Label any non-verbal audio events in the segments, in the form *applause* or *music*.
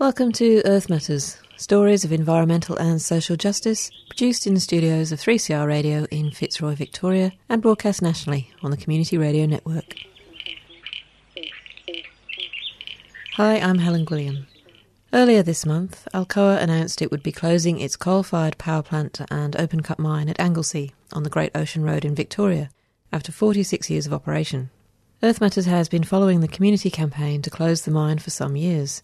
Welcome to Earth Matters, stories of environmental and social justice, produced in the studios of 3CR Radio in Fitzroy, Victoria, and broadcast nationally on the Community Radio Network. Hi, I'm Helen Gwilliam. Earlier this month, Alcoa announced it would be closing its coal fired power plant and open cut mine at Anglesea on the Great Ocean Road in Victoria after 46 years of operation. Earth Matters has been following the community campaign to close the mine for some years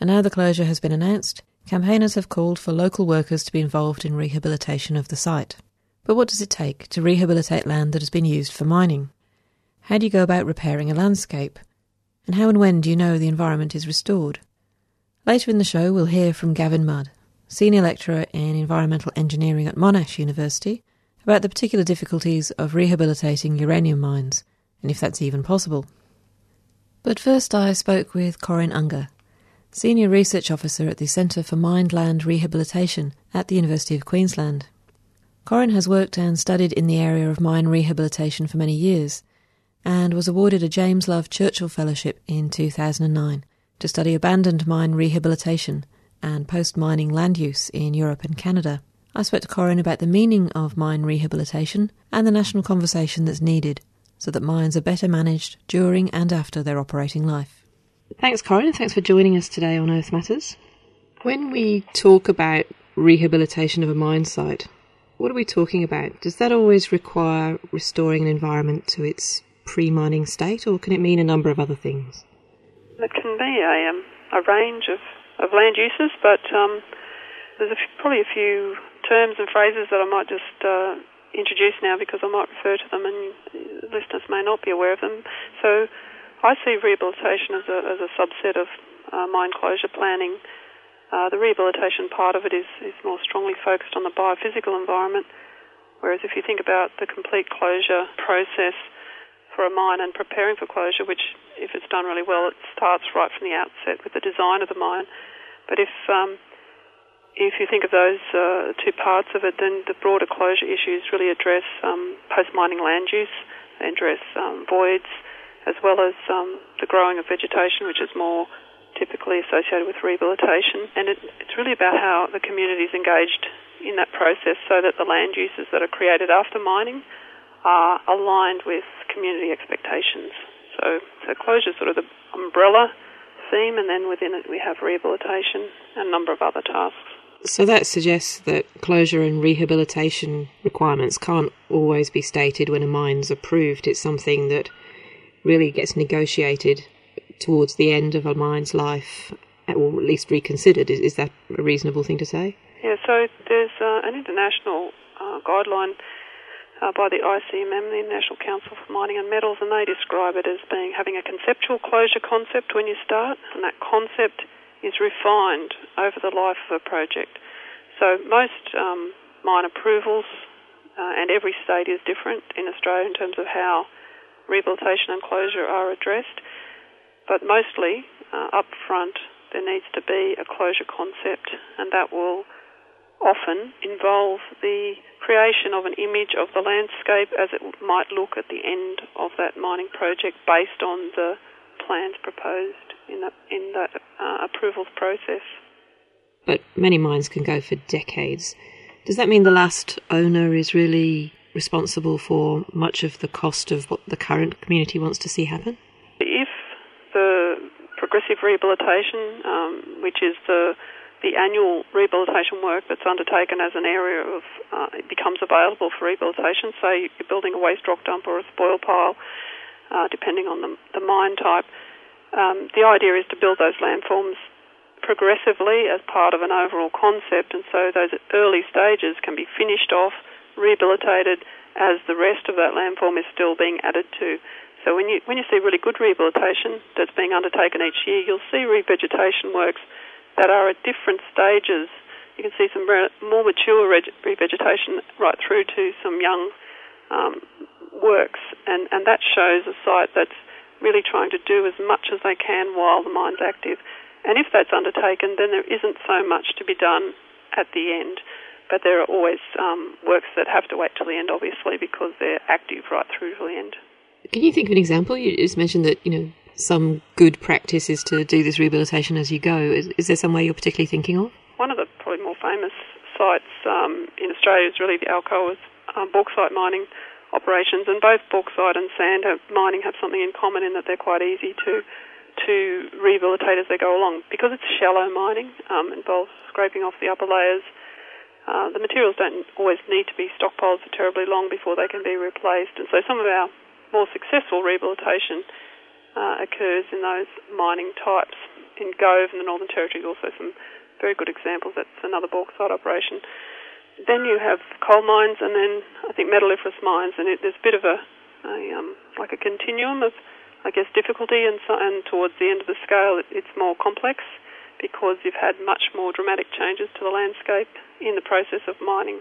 and now the closure has been announced, campaigners have called for local workers to be involved in rehabilitation of the site. But what does it take to rehabilitate land that has been used for mining? How do you go about repairing a landscape? And how and when do you know the environment is restored? Later in the show, we'll hear from Gavin Mudd, Senior Lecturer in Environmental Engineering at Monash University, about the particular difficulties of rehabilitating uranium mines, and if that's even possible. But first, I spoke with Corinne Unger, Senior Research Officer at the Centre for Mined Land Rehabilitation at the University of Queensland. Corinne has worked and studied in the area of mine rehabilitation for many years and was awarded a James Love Churchill Fellowship in 2009 to study abandoned mine rehabilitation and post mining land use in Europe and Canada. I spoke to Corinne about the meaning of mine rehabilitation and the national conversation that's needed so that mines are better managed during and after their operating life. Thanks, Corinne. Thanks for joining us today on Earth Matters. When we talk about rehabilitation of a mine site, what are we talking about? Does that always require restoring an environment to its pre mining state, or can it mean a number of other things? It can be a, um, a range of, of land uses, but um, there's a f- probably a few terms and phrases that I might just uh, introduce now because I might refer to them and listeners may not be aware of them. So, I see rehabilitation as a, as a subset of uh, mine closure planning. Uh, the rehabilitation part of it is, is more strongly focused on the biophysical environment, whereas if you think about the complete closure process for a mine and preparing for closure, which if it's done really well, it starts right from the outset with the design of the mine. But if um, if you think of those uh, two parts of it, then the broader closure issues really address um, post mining land use, address um, voids, as well as um, the growing of vegetation, which is more typically associated with rehabilitation. And it, it's really about how the community is engaged in that process so that the land uses that are created after mining are aligned with community expectations. So, so closure is sort of the umbrella theme, and then within it we have rehabilitation and a number of other tasks. So that suggests that closure and rehabilitation requirements can't always be stated when a mine's approved. It's something that really gets negotiated towards the end of a mine's life, or at least reconsidered. Is, is that a reasonable thing to say? Yeah, so there's uh, an international uh, guideline uh, by the ICMM, the International Council for Mining and Metals, and they describe it as being having a conceptual closure concept when you start, and that concept is refined over the life of a project. So most um, mine approvals uh, and every state is different in Australia in terms of how rehabilitation and closure are addressed, but mostly uh, up front there needs to be a closure concept, and that will often involve the creation of an image of the landscape as it might look at the end of that mining project based on the plans proposed in that, in that uh, approvals process. But many mines can go for decades. Does that mean the last owner is really responsible for much of the cost of what the current community wants to see happen? If the progressive rehabilitation, um, which is the the annual rehabilitation work that's undertaken as an area of uh, becomes available for rehabilitation. Say you're building a waste rock dump or a spoil pile, uh, depending on the, the mine type. Um, the idea is to build those landforms progressively as part of an overall concept, and so those early stages can be finished off rehabilitated as the rest of that landform is still being added to. So when you when you see really good rehabilitation that's being undertaken each year, you'll see revegetation works that are at different stages. You can see some more mature revegetation right through to some young um, works, and, and that shows a site that's really trying to do as much as they can while the mine's active. And if that's undertaken, then there isn't so much to be done at the end. But there are always um, works that have to wait till the end, obviously, because they're active right through to the end. Can you think of an example? You just mentioned that you know some good practice is to do this rehabilitation as you go. Is, is there somewhere you're particularly thinking of? One of the probably more famous sites um, in Australia is really the Alcoa's um, bauxite mining operations, and both bauxite and sand mining have something in common in that they're quite easy to to rehabilitate as they go along because it's shallow mining. Um, involves scraping off the upper layers. Uh, the materials don't always need to be stockpiled for terribly long before they can be replaced, and so some of our more successful rehabilitation uh, occurs in those mining types. In Gove in the Northern Territory, also some very good examples. That's another bauxite operation then you have coal mines, and then I think metalliferous mines, and it, there's a bit of a, a um, like a continuum of, I guess, difficulty, and, so, and towards the end of the scale, it, it's more complex because you've had much more dramatic changes to the landscape in the process of mining.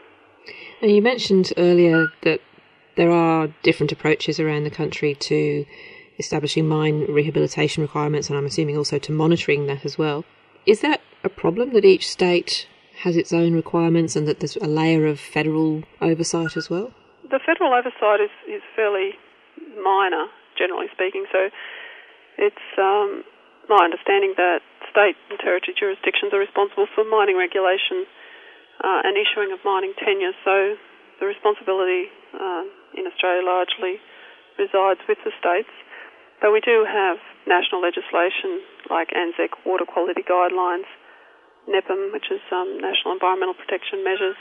And you mentioned earlier that there are different approaches around the country to establishing mine rehabilitation requirements, and I'm assuming also to monitoring that as well. Is that a problem that each state has its own requirements and that there's a layer of federal oversight as well? The federal oversight is, is fairly minor, generally speaking. So it's um, my understanding that state and territory jurisdictions are responsible for mining regulation uh, and issuing of mining tenures. So the responsibility uh, in Australia largely resides with the states. But we do have national legislation like ANZECC water quality guidelines NEPM, which is um, National Environmental Protection Measures,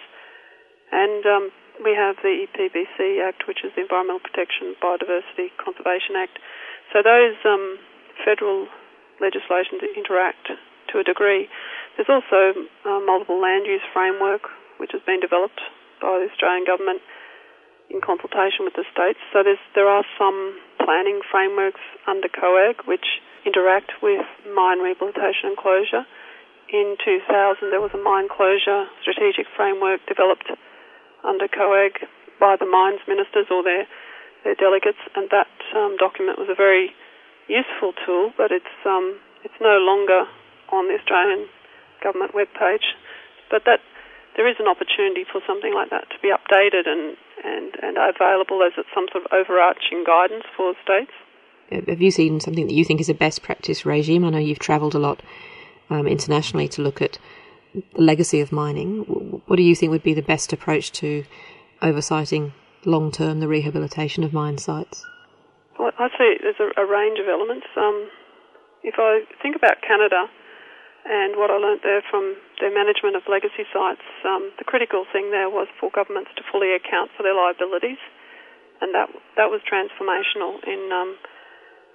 and um, we have the EPBC Act, which is the Environmental Protection Biodiversity Conservation Act. So those um, federal legislations interact to a degree. There's also a multiple land use framework, which has been developed by the Australian government in consultation with the states. So there are some planning frameworks under COAG which interact with mine rehabilitation and closure in 2000 there was a mine closure strategic framework developed under COAG by the mines ministers or their their delegates, and that um, document was a very useful tool, but it's um, it's no longer on the Australian government webpage. But that there is an opportunity for something like that to be updated and, and, and available as some sort of overarching guidance for states. Have you seen something that you think is a best practice regime? I know you've travelled a lot um, internationally to look at the legacy of mining. What do you think would be the best approach to oversighting long term the rehabilitation of mine sites? Well, I see there's a, a range of elements. Um, if I think about Canada and what I learnt there from their management of legacy sites, um, the critical thing there was for governments to fully account for their liabilities, and that that was transformational in um,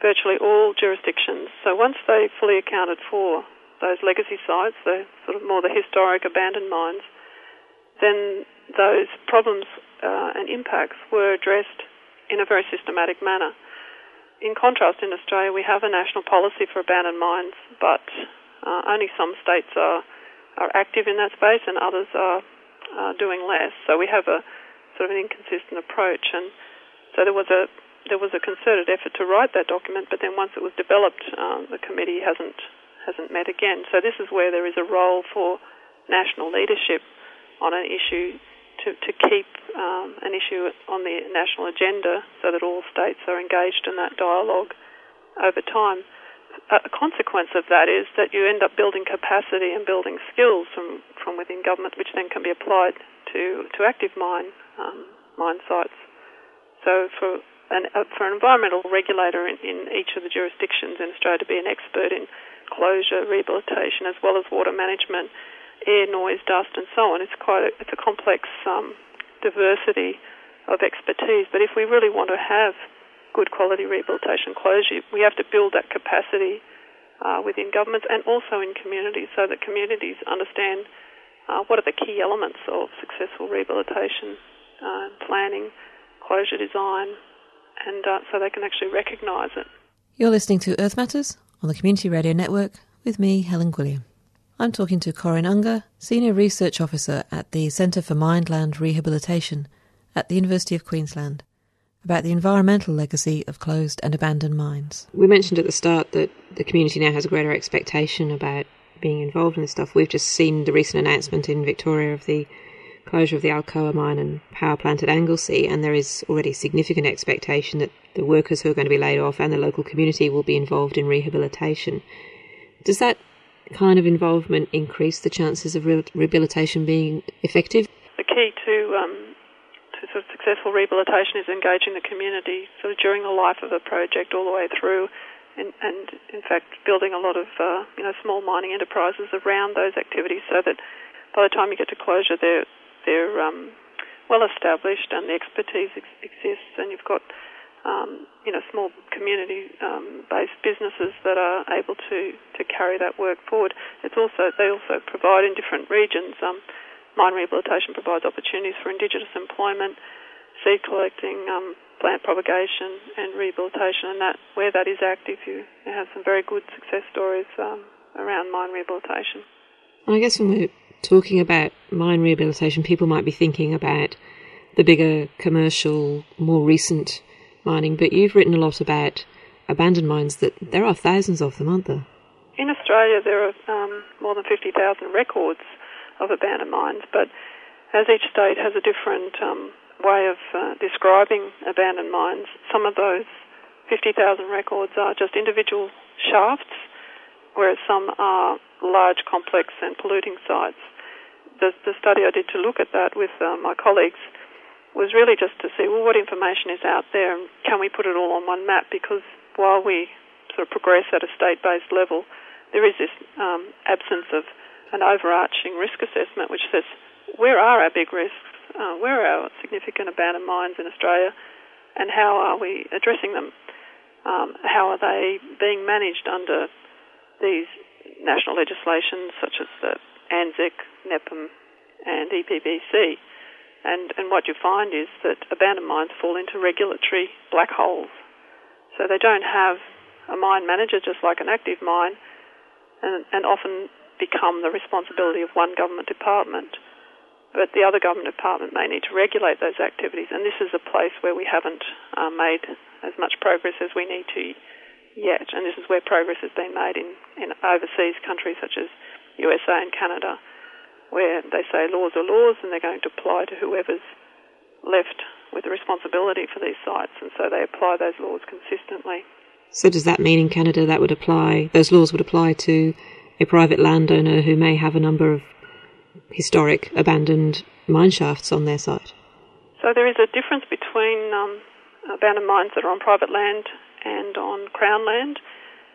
virtually all jurisdictions. So once they fully accounted for those legacy sites, the sort of more the historic abandoned mines, then those problems uh, and impacts were addressed in a very systematic manner. In contrast, in Australia, we have a national policy for abandoned mines, but uh, only some states are are active in that space, and others are uh, doing less. So we have a sort of an inconsistent approach, and so there was a there was a concerted effort to write that document, but then once it was developed, um, the committee hasn't hasn't met again. So this is where there is a role for national leadership on an issue to, to keep um, an issue on the national agenda so that all states are engaged in that dialogue over time. A consequence of that is that you end up building capacity and building skills from, from within government, which then can be applied to, to active mine um, mine sites. So for an, uh, for an environmental regulator in, in each of the jurisdictions in Australia to be an expert in closure, rehabilitation, as well as water management, air, noise, dust, and so on. It's quite a, it's a complex um, diversity of expertise. But if we really want to have good quality rehabilitation closure, we have to build that capacity uh, within governments and also in communities, so that communities understand uh, what are the key elements of successful rehabilitation uh, planning, closure design, and uh, so they can actually recognise it. You're listening to Earth Matters on the Community Radio Network with me, Helen Gwilliam. I'm talking to Corinne Unger, Senior Research Officer at the Centre for Mined Land Rehabilitation at the University of Queensland, about the environmental legacy of closed and abandoned mines. We mentioned at the start that the community now has a greater expectation about being involved in this stuff. We've just seen the recent announcement in Victoria of the closure of the Alcoa mine and power plant at Anglesea, and there is already significant expectation that the workers who are going to be laid off and the local community will be involved in rehabilitation. Does that kind of involvement increase the chances of re- rehabilitation being effective? The key to um, sort of successful rehabilitation is engaging the community sort of during the life of the project all the way through and, and in fact building a lot of uh, you know small mining enterprises around those activities so that by the time you get to closure they're they're um, well established and the expertise ex- exists and you've got um, you know small community um, based businesses that are able to, to carry that work forward. It's also they also provide in different regions. Um, mine rehabilitation provides opportunities for Indigenous employment, seed collecting, um, plant propagation and rehabilitation, and that where that is active, you have some very good success stories um, around mine rehabilitation. I guess when we're talking about mine rehabilitation, people might be thinking about the bigger commercial, more recent mining, but you've written a lot about abandoned mines. That there are thousands of them, aren't there? In Australia, there are um, more than 50,000 records of abandoned mines, but as each state has a different um, way of uh, describing abandoned mines. Some of those 50,000 records are just individual shafts, whereas some are large, complex, and polluting sites. The, the study I did to look at that with uh, my colleagues was really just to see, well, what information is out there and can we put it all on one map? Because while we sort of progress at a state-based level, there is this um, absence of an overarching risk assessment which says where are our big risks uh, where are our significant abandoned mines in Australia and how are we addressing them? Um, how are they being managed under these national legislations such as the ANZECC, NEPM, and EPBC? And, and what you find is that abandoned mines fall into regulatory black holes. So they don't have a mine manager just like an active mine and, and often become the responsibility of one government department but the other government department may need to regulate those activities. And this is a place where we haven't uh, made as much progress as we need to yet. And this is where progress has been made in, in overseas countries such as USA and Canada, where they say laws are laws and they're going to apply to whoever's left with the responsibility for these sites. And so they apply those laws consistently. So does that mean in Canada that would apply, those laws would apply to a private landowner who may have a number of historic abandoned mine shafts on their site. So there is a difference between um, abandoned mines that are on private land and on Crown land.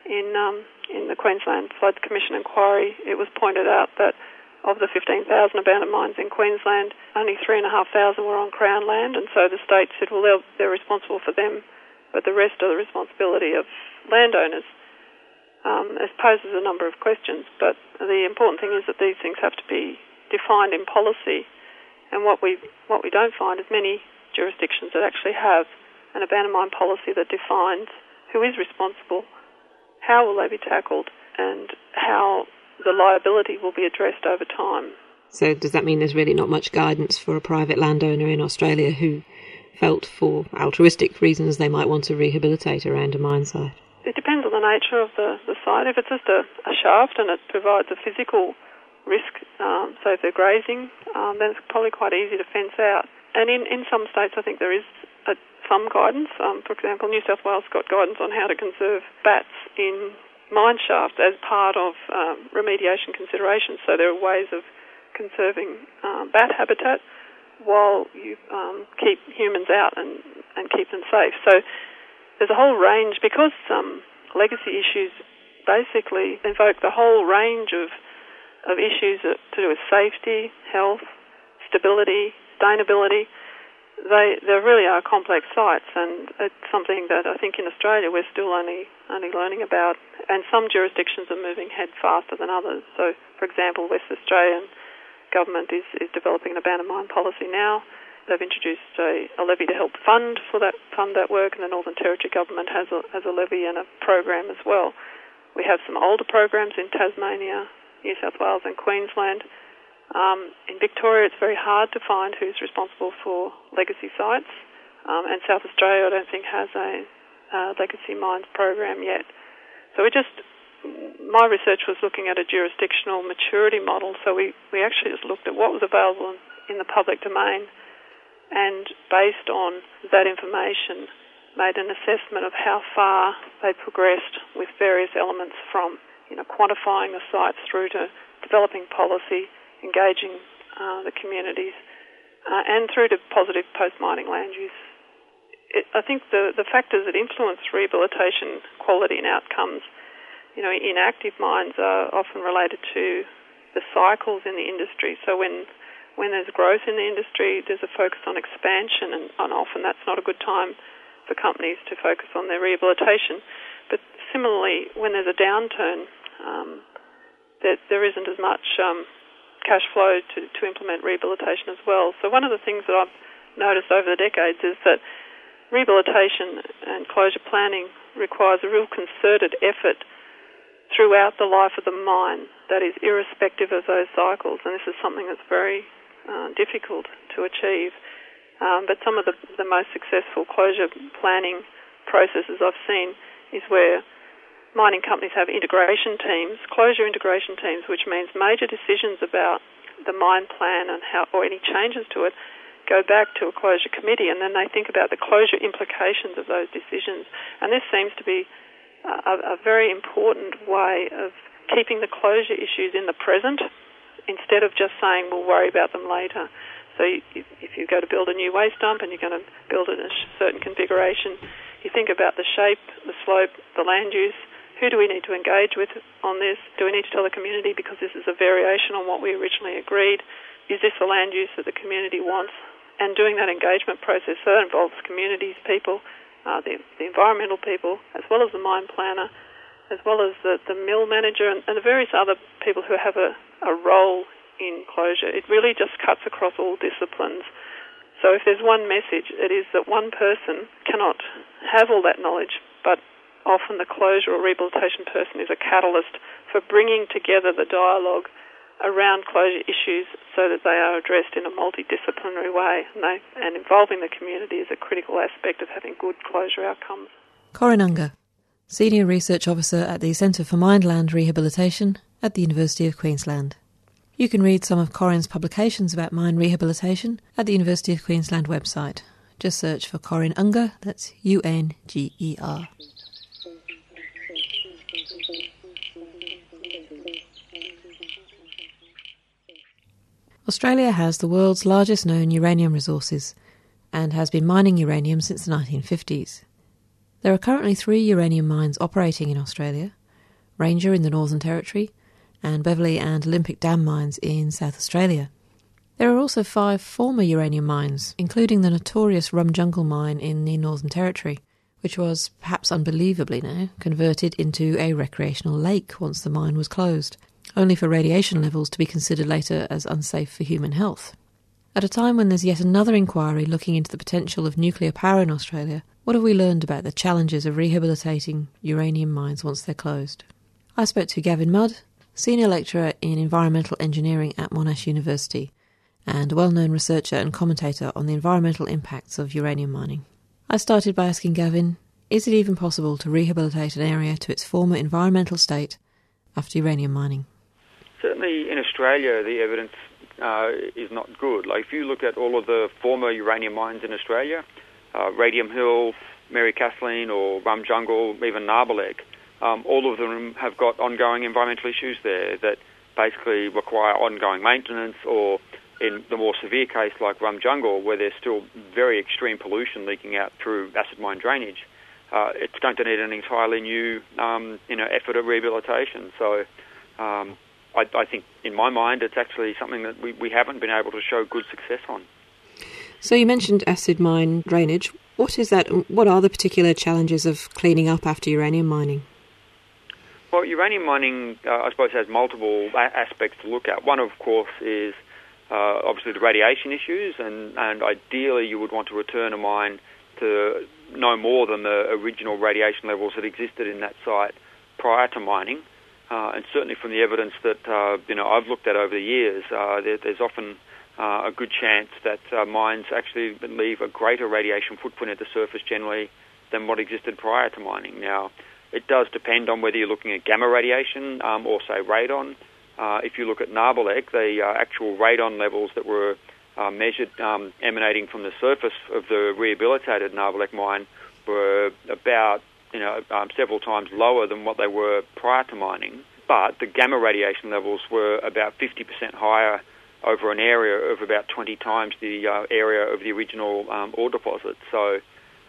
In um, in the Queensland Floods Commission inquiry, it was pointed out that of the 15,000 abandoned mines in Queensland, only 3,500 were on Crown land, and so the state said, well, they're, they're responsible for them, but the rest are the responsibility of landowners. Um, it poses a number of questions, but the important thing is that these things have to be defined in policy. And what we what we don't find is many jurisdictions that actually have an abandoned mine policy that defines who is responsible, how will they be tackled, and how the liability will be addressed over time. So does that mean there's really not much guidance for a private landowner in Australia who felt for altruistic reasons they might want to rehabilitate around a mine site? It depends nature of the, the site. If it's just a, a shaft and it provides a physical risk. Um, so if they're grazing, um, then it's probably quite easy to fence out. And in, in some states, I think there is a, some guidance. Um, for example, New South Wales got guidance on how to conserve bats in mine shafts as part of um, remediation considerations. So there are ways of conserving um, bat habitat while you um, keep humans out and, and keep them safe. So there's a whole range because um, legacy issues basically invoke the whole range of of issues to do with safety, health, stability, sustainability. They they really are complex sites, and it's something that I think in Australia we're still only only learning about. And some jurisdictions are moving ahead faster than others. So, for example, West Australian government is is developing an abandoned mine policy now. They've introduced a, a levy to help fund for that fund that work, and the Northern Territory government has a has a levy and a program as well. We have some older programs in Tasmania, New South Wales and Queensland. Um, in Victoria, it's very hard to find who's responsible for legacy sites, um, and South Australia, I don't think, has a legacy mines program yet. So we just, my research was looking at a jurisdictional maturity model. So we, we actually just looked at what was available in the public domain, and based on that information, made an assessment of how far they progressed with various elements from you know, quantifying the sites through to developing policy, engaging uh, the communities, uh, and through to positive post-mining land use. It, I think the, the factors that influence rehabilitation quality and outcomes, you know, in active mines are often related to the cycles in the industry. So when when there's growth in the industry, there's a focus on expansion, and, and often that's not a good time for companies to focus on their rehabilitation. But similarly, when there's a downturn, um, that there isn't as much um, cash flow to, to implement rehabilitation as well. So one of the things that I've noticed over the decades is that rehabilitation and closure planning requires a real concerted effort throughout the life of the mine that is irrespective of those cycles. And this is something that's very uh, difficult to achieve. Um, but some of the, the most successful closure planning processes I've seen is where mining companies have integration teams, closure integration teams, which means major decisions about the mine plan and how, or any changes to it, go back to a closure committee, and then they think about the closure implications of those decisions. And this seems to be a, a very important way of keeping the closure issues in the present instead of just saying we'll worry about them later. So you, if you go to build a new waste dump and you're going to build it in a certain configuration, you think about the shape, the slope, the land use. Who do we need to engage with on this? Do we need to tell the community because this is a variation on what we originally agreed? Is this the land use that the community wants? And doing that engagement process, so that involves communities, people, uh, the, the, environmental people, as well as the mine planner, as well as the, the mill manager, and, and, the various other people who have a, a role in closure. It really just cuts across all disciplines. So if there's one message, it is that one person cannot have all that knowledge, but often the closure or rehabilitation person is a catalyst for bringing together the dialogue around closure issues so that they are addressed in a multidisciplinary way and, they, and involving the community is a critical aspect of having good closure outcomes. Corinne Unger, Senior Research Officer at the Centre for Mined Land Rehabilitation at the University of Queensland. You can read some of Corinne's publications about mine rehabilitation at the University of Queensland website. Just search for Corinne Unger, that's U N G E R. Australia has the world's largest known uranium resources and has been mining uranium since the 1950s. There are currently three uranium mines operating in Australia Ranger in the Northern Territory, and Beverley and Olympic Dam mines in South Australia. There are also five former uranium mines, including the notorious Rum Jungle mine in the Northern Territory, which was, perhaps unbelievably now, converted into a recreational lake once the mine was closed only for radiation levels to be considered later as unsafe for human health. At a time when there's yet another inquiry looking into the potential of nuclear power in Australia, what have we learned about the challenges of rehabilitating uranium mines once they're closed? I spoke to Gavin Mudd, Senior Lecturer in Environmental Engineering at Monash University, and a well known researcher and commentator on the environmental impacts of uranium mining. I started by asking Gavin is it even possible to rehabilitate an area to its former environmental state after uranium mining? certainly in Australia, the evidence uh, is not good. Like if you look at all of the former uranium mines in Australia, uh, Radium Hill, Mary Kathleen, or Rum Jungle, even Nabarlek, um, all of them have got ongoing environmental issues there that basically require ongoing maintenance or in the more severe case like Rum Jungle, where there's still very extreme pollution leaking out through acid mine drainage, uh, it's going to need an entirely new um, you know, effort of rehabilitation. So um, I, I, think, in my mind, it's actually something that we, we haven't been able to show good success on. So you mentioned acid mine drainage. What is that? What are the particular challenges of cleaning up after uranium mining? Well, uranium mining, uh, I suppose, has multiple a- aspects to look at. One, of course, is uh, obviously the radiation issues, and, and ideally you would want to return a mine to no more than the original radiation levels that existed in that site prior to mining. Uh, and certainly from the evidence that uh, you know I've looked at over the years, uh, there, there's often uh, a good chance that uh, mines actually leave a greater radiation footprint at the surface generally than what existed prior to mining. Now, it does depend on whether you're looking at gamma radiation um, or say radon. Uh, if you look at Nabarlek, the actual radon levels that were uh, measured um, emanating from the surface of the rehabilitated Nabarlek mine were about you know um, several times lower than what they were prior to mining, but the gamma radiation levels were about 50% higher over an area of about 20 times the uh, area of the original um, ore deposit. So,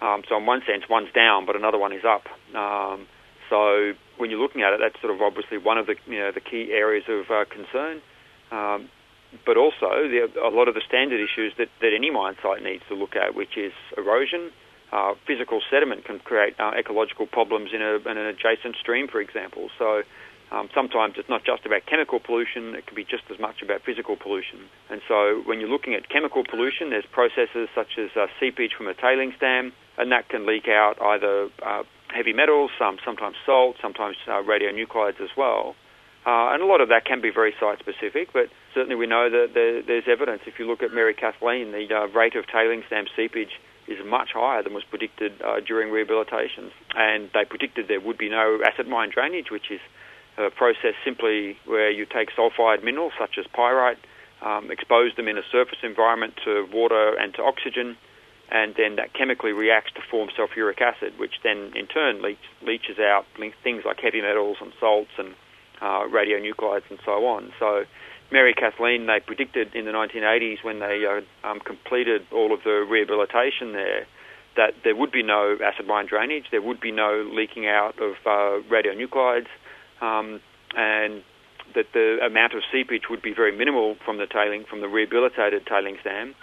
um, so in one sense, one's down, but another one is up. Um, so when you're looking at it, that's sort of obviously one of the you know the key areas of uh, concern. Um, but also the, a lot of the standard issues that, that any mine site needs to look at, which is erosion. Uh, physical sediment can create uh, ecological problems in, a, in, an adjacent stream, for example. So um, sometimes it's not just about chemical pollution, it can be just as much about physical pollution. And so when you're looking at chemical pollution, there's processes such as uh, seepage from a tailings dam, and that can leak out either uh, heavy metals, um, sometimes salt, sometimes uh, radionuclides as well. Uh, and a lot of that can be very site specific, but certainly we know that there, there's evidence. If you look at Mary Kathleen, the uh, rate of tailings dam seepage is much higher than was predicted uh, during rehabilitations. And they predicted there would be no acid mine drainage, which is a process simply where you take sulfide minerals such as pyrite, um, expose them in a surface environment to water and to oxygen, and then that chemically reacts to form sulfuric acid, which then in turn leach, leaches out things like heavy metals and salts and uh, radionuclides and so on. So Mary Kathleen, they predicted in the 1980s when they uh, um, completed all of the rehabilitation there that there would be no acid mine drainage, there would be no leaking out of uh, radionuclides, um, and that the amount of seepage would be very minimal from the tailing, from the rehabilitated tailings dam,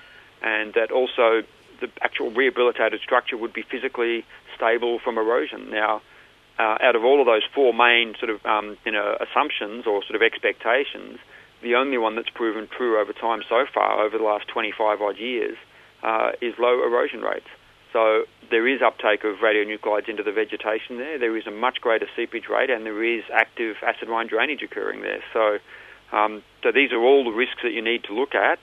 and that also the actual rehabilitated structure would be physically stable from erosion. Now, uh, out of all of those four main sort of um, you know assumptions or sort of expectations, the only one that's proven true over time so far, over the last 25 odd years, uh, is low erosion rates. So there is uptake of radionuclides into the vegetation there. There is a much greater seepage rate, and there is active acid mine drainage occurring there. So, um, so these are all the risks that you need to look at,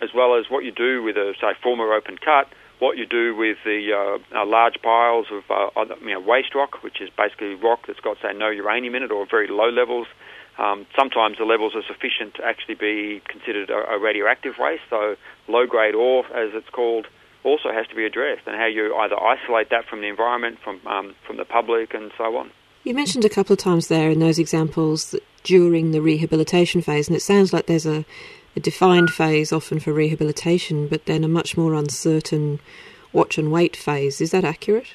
as well as what you do with a say former open cut what you do with the uh, uh, large piles of uh, you know, waste rock, which is basically rock that's got, say, no uranium in it or very low levels. Um, sometimes the levels are sufficient to actually be considered a, a radioactive waste, so low grade ore, as it's called, also has to be addressed, and how you either isolate that from the environment, from, um, from the public, and so on. You mentioned a couple of times there in those examples that during the rehabilitation phase, and it sounds like there's a a defined phase often for rehabilitation, but then a much more uncertain watch and wait phase. Is that accurate?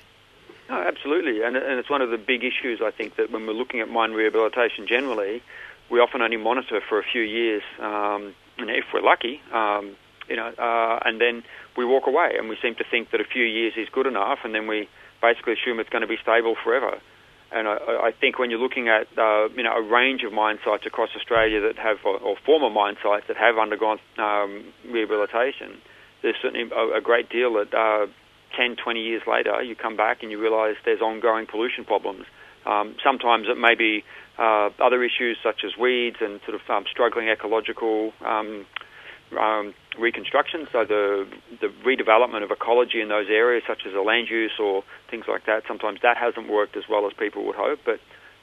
Oh, absolutely, and, and it's one of the big issues I think that when we're looking at mine rehabilitation generally, we often only monitor for a few years, um, and if we're lucky, um, you know, uh, and then we walk away, and we seem to think that a few years is good enough, and then we basically assume it's going to be stable forever. And I, I think when you're looking at uh, you know a range of mine sites across Australia that have, or, or former mine sites that have undergone um, rehabilitation, there's certainly a, a great deal that uh, 10, 20 years later you come back and you realise there's ongoing pollution problems. Um, sometimes it may be uh, other issues such as weeds and sort of um, struggling ecological um, reconstruction, so the the redevelopment of ecology in those areas, such as the land use or things like that. Sometimes that hasn't worked as well as people would hope, but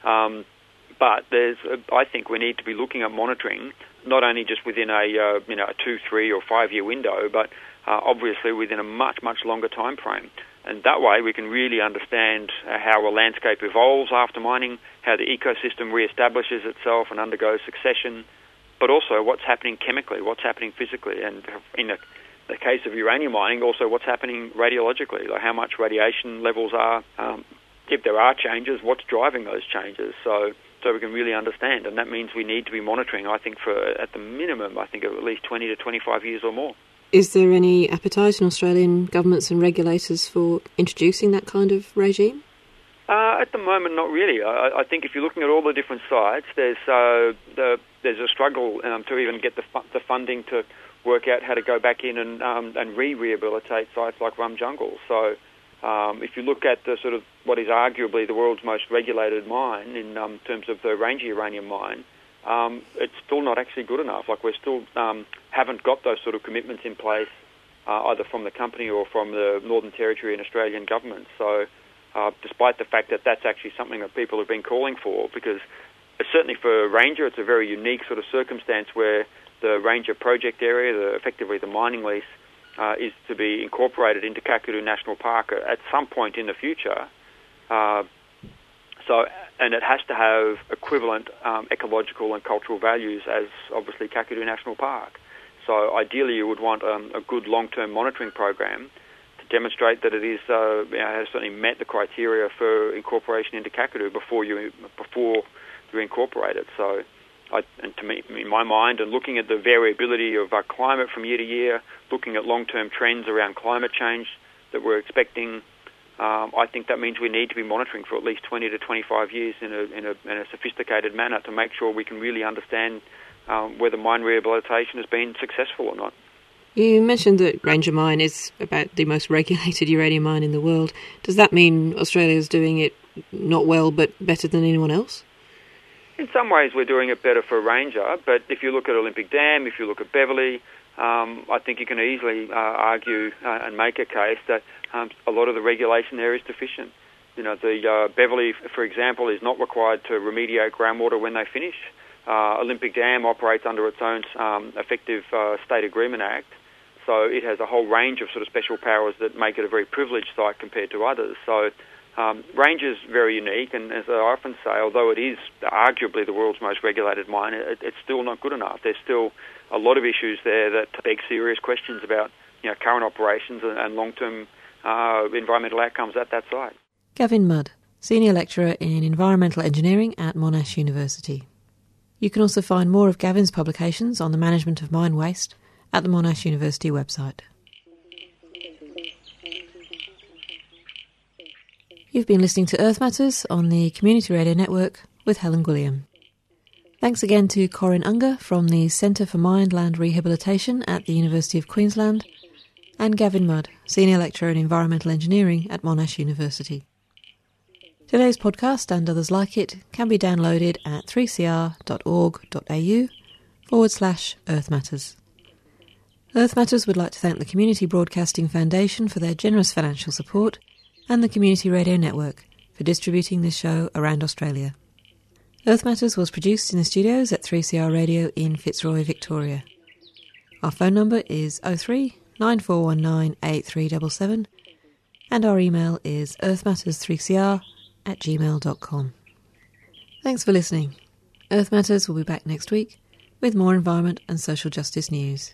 um, but there's I think we need to be looking at monitoring not only just within a uh, you know a two, three, or five year window, but uh, obviously within a much much longer time frame. And that way we can really understand how a landscape evolves after mining, how the ecosystem reestablishes itself and undergoes succession, but also what's happening chemically, what's happening physically, and in the, the case of uranium mining, also what's happening radiologically, like how much radiation levels are. Um, if there are changes, what's driving those changes? So, so we can really understand, and that means we need to be monitoring. I think for at the minimum, I think at least 20 to 25 years or more. Is there any appetite in Australian governments and regulators for introducing that kind of regime? Uh, at the moment, not really. I, I, think if you're looking at all the different sites, there's uh, the, there's a struggle um, to even get the, fu- the funding to work out how to go back in and um, and re-rehabilitate sites like Rum Jungle. So, um, if you look at the sort of what is arguably the world's most regulated mine in um, terms of the Ranger uranium mine, um, it's still not actually good enough. Like we still um, haven't got those sort of commitments in place, uh, either from the company or from the Northern Territory and Australian government. So uh, despite the fact that that's actually something that people have been calling for, because certainly for Ranger, it's a very unique sort of circumstance where the Ranger project area, the, effectively the mining lease, uh, is to be incorporated into Kakadu National Park at some point in the future. Uh, so, and it has to have equivalent um, ecological and cultural values as obviously Kakadu National Park. So, ideally, you would want um, a good long-term monitoring program demonstrate that it is uh, you know, has certainly met the criteria for incorporation into Kakadu before you before you incorporate it. So, I, and to me, in my mind, and looking at the variability of our climate from year to year, looking at long-term trends around climate change that we're expecting, um, I think that means we need to be monitoring for at least 20 to 25 years in a, in a, in a sophisticated manner to make sure we can really understand um, whether mine rehabilitation has been successful or not. You mentioned that Ranger Mine is about the most regulated *laughs* uranium mine in the world. Does that mean Australia is doing it not well, but better than anyone else? In some ways, we're doing it better for Ranger, but if you look at Olympic Dam, if you look at Beverley, um, I think you can easily uh, argue uh, and make a case that um, a lot of the regulation there is deficient. You know, the uh, Beverley, for example, is not required to remediate groundwater when they finish. Uh, Olympic Dam operates under its own um, effective uh, State Agreement Act, so it has a whole range of sort of special powers that make it a very privileged site compared to others. So um, Ranger's very unique, and as I often say, although it is arguably the world's most regulated mine, it, it's still not good enough. There's still a lot of issues there that beg serious questions about you know, current operations and, and long-term uh, environmental outcomes at that site. Gavin Mudd, Senior Lecturer in Environmental Engineering at Monash University. You can also find more of Gavin's publications on the management of mine waste at the Monash University website. You've been listening to Earth Matters on the Community Radio Network with Helen Gwilliam. Thanks again to Corinne Unger from the Centre for Land Rehabilitation at the University of Queensland and Gavin Mudd, Senior Lecturer in Environmental Engineering at Monash University. Today's podcast and others like it can be downloaded at 3cr.org.au forward slash Earth Matters. Earth Matters would like to thank the Community Broadcasting Foundation for their generous financial support and the Community Radio Network for distributing this show around Australia. Earth Matters was produced in the studios at 3CR Radio in Fitzroy, Victoria. Our phone number is 03 9419 8377 and our email is earthmatters3cr at gmail.com. Thanks for listening. Earth Matters will be back next week with more environment and social justice news.